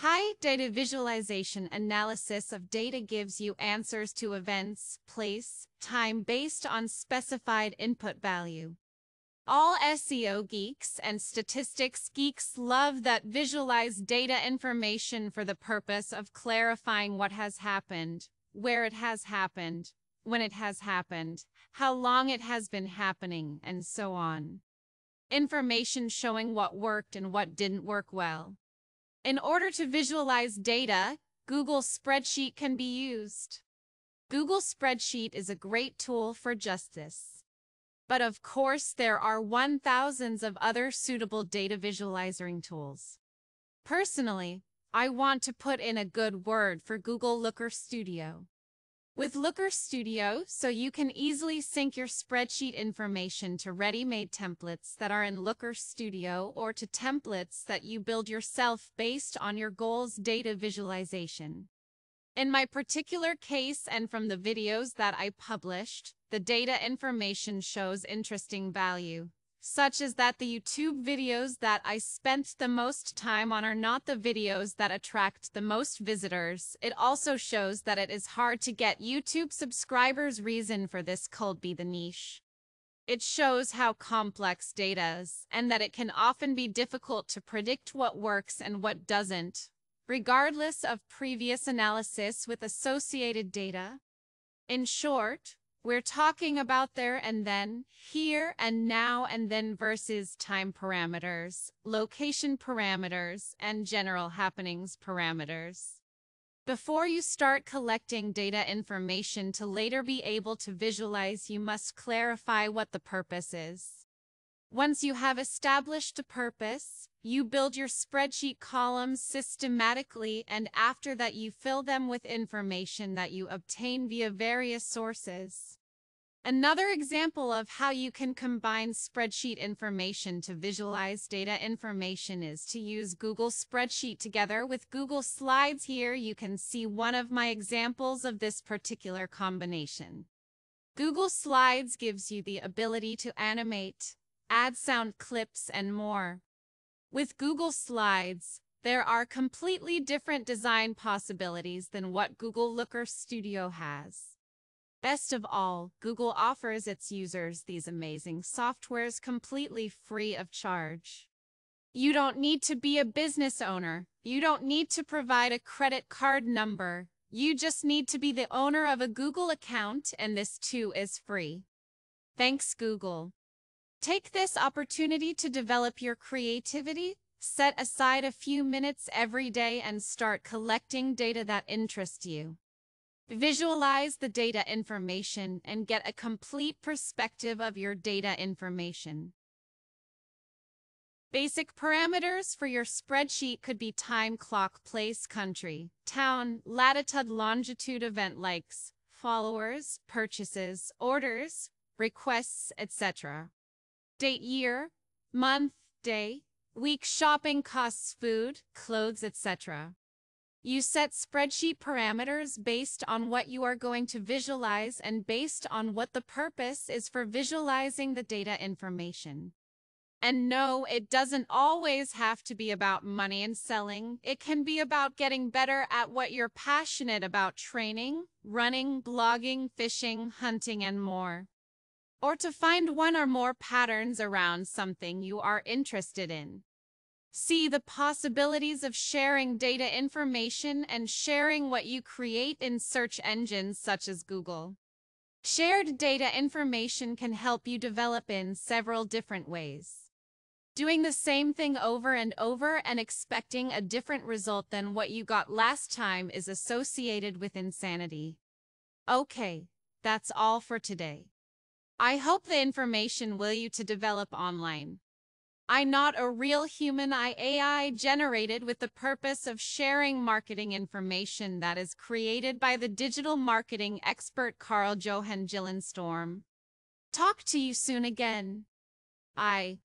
High data visualization analysis of data gives you answers to events, place, time based on specified input value. All SEO geeks and statistics geeks love that visualize data information for the purpose of clarifying what has happened, where it has happened, when it has happened, how long it has been happening, and so on. Information showing what worked and what didn't work well. In order to visualize data, Google Spreadsheet can be used. Google Spreadsheet is a great tool for just this. But of course, there are 1,000s of other suitable data visualizing tools. Personally, I want to put in a good word for Google Looker Studio. With Looker Studio, so you can easily sync your spreadsheet information to ready-made templates that are in Looker Studio or to templates that you build yourself based on your goals data visualization. In my particular case and from the videos that I published, the data information shows interesting value such as that the YouTube videos that I spent the most time on are not the videos that attract the most visitors. It also shows that it is hard to get YouTube subscribers reason for this could be the niche. It shows how complex data is and that it can often be difficult to predict what works and what doesn't, regardless of previous analysis with associated data. In short, we're talking about there and then, here and now and then versus time parameters, location parameters, and general happenings parameters. Before you start collecting data information to later be able to visualize, you must clarify what the purpose is. Once you have established a purpose, you build your spreadsheet columns systematically and after that you fill them with information that you obtain via various sources. Another example of how you can combine spreadsheet information to visualize data information is to use Google Spreadsheet together with Google Slides. Here you can see one of my examples of this particular combination. Google Slides gives you the ability to animate, add sound clips, and more. With Google Slides, there are completely different design possibilities than what Google Looker Studio has. Best of all, Google offers its users these amazing softwares completely free of charge. You don't need to be a business owner. You don't need to provide a credit card number. You just need to be the owner of a Google account and this too is free. Thanks Google. Take this opportunity to develop your creativity, set aside a few minutes every day and start collecting data that interests you. Visualize the data information and get a complete perspective of your data information. Basic parameters for your spreadsheet could be time, clock, place, country, town, latitude, longitude, event likes, followers, purchases, orders, requests, etc date year, month, day, week shopping costs food, clothes, etc. You set spreadsheet parameters based on what you are going to visualize and based on what the purpose is for visualizing the data information. And no, it doesn't always have to be about money and selling. It can be about getting better at what you're passionate about training, running, blogging, fishing, hunting, and more or to find one or more patterns around something you are interested in. See the possibilities of sharing data information and sharing what you create in search engines such as Google. Shared data information can help you develop in several different ways. Doing the same thing over and over and expecting a different result than what you got last time is associated with insanity. Okay, that's all for today. I hope the information will you to develop online. I not a real human I AI generated with the purpose of sharing marketing information that is created by the digital marketing expert Carl Johan Gillenstorm. Talk to you soon again. I